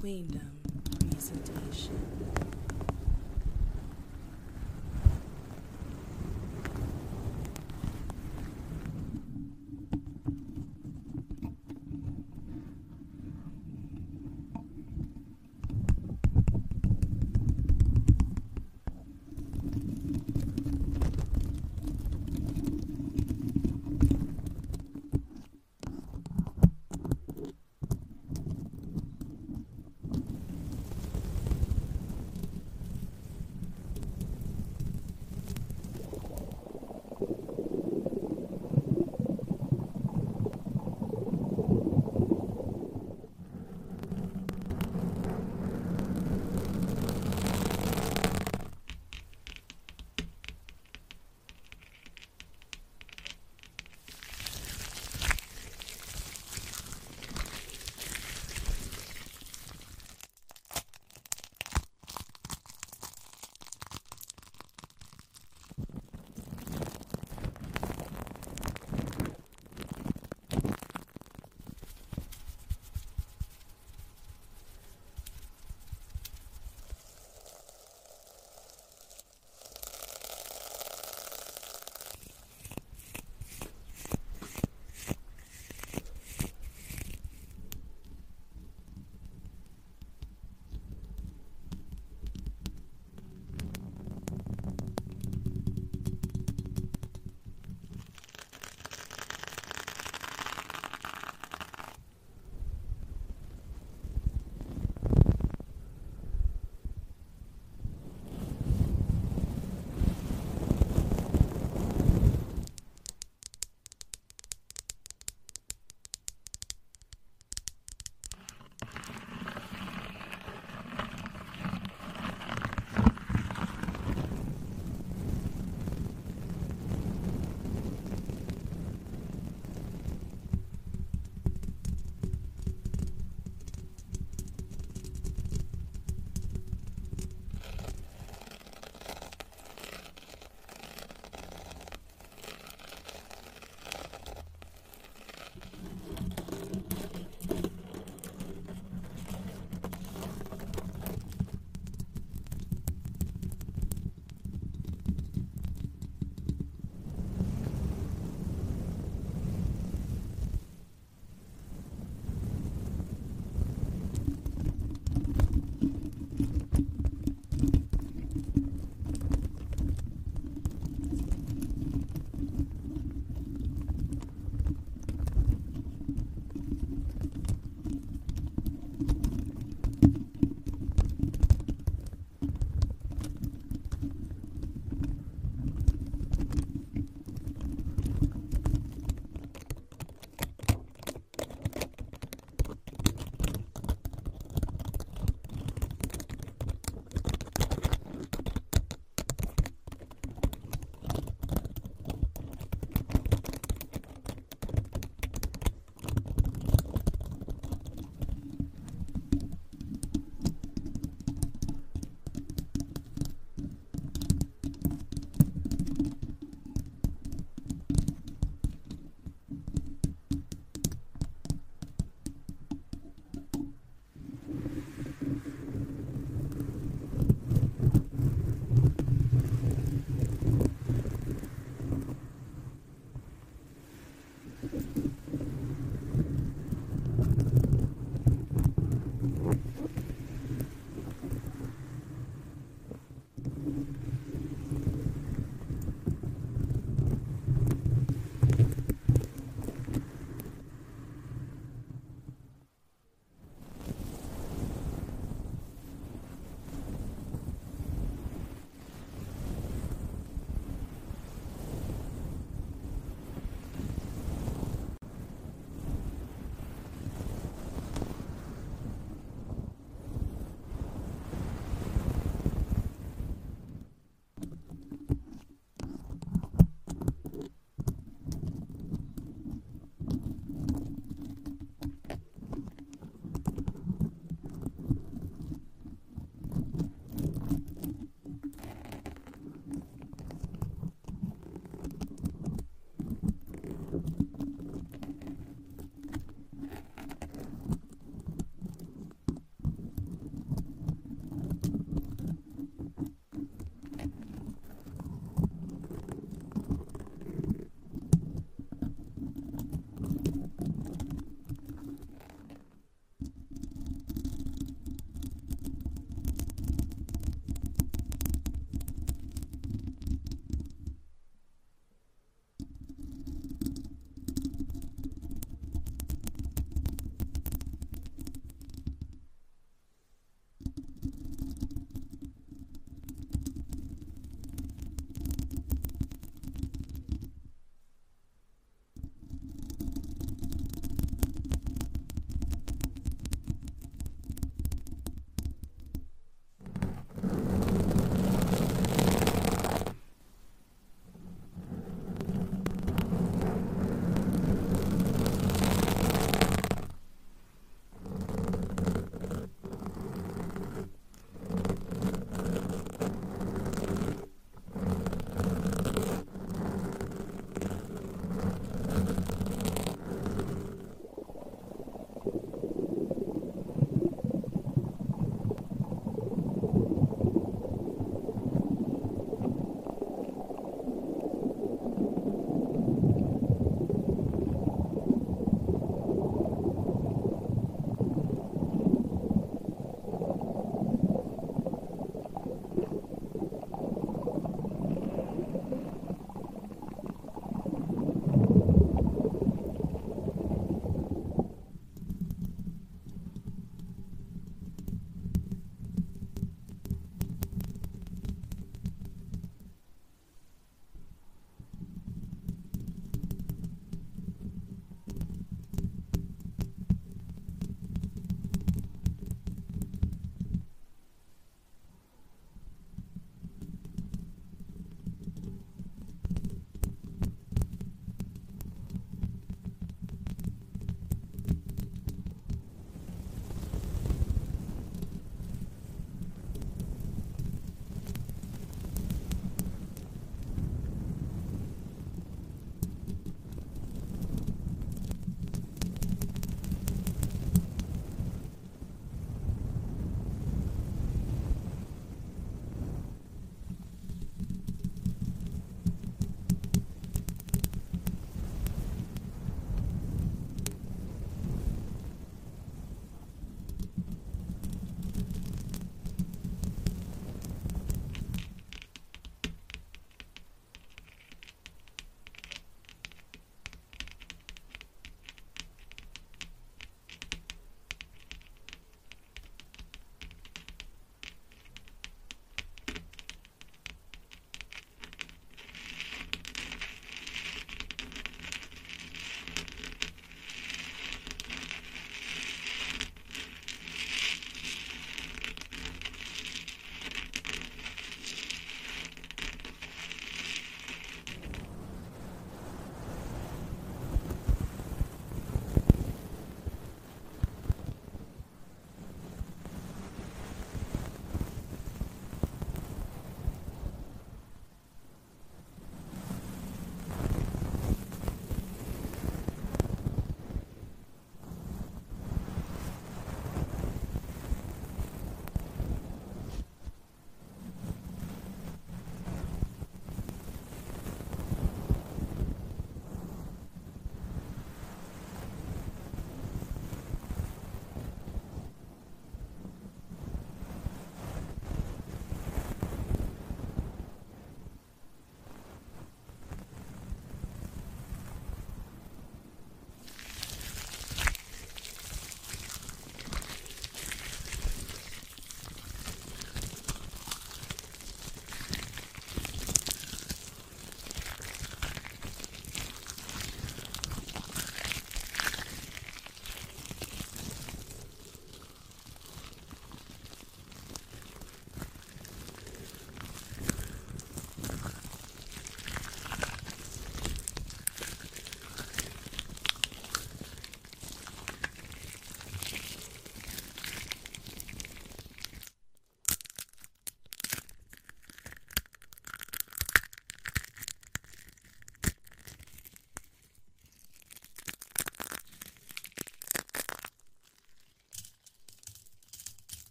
Queendom presentation.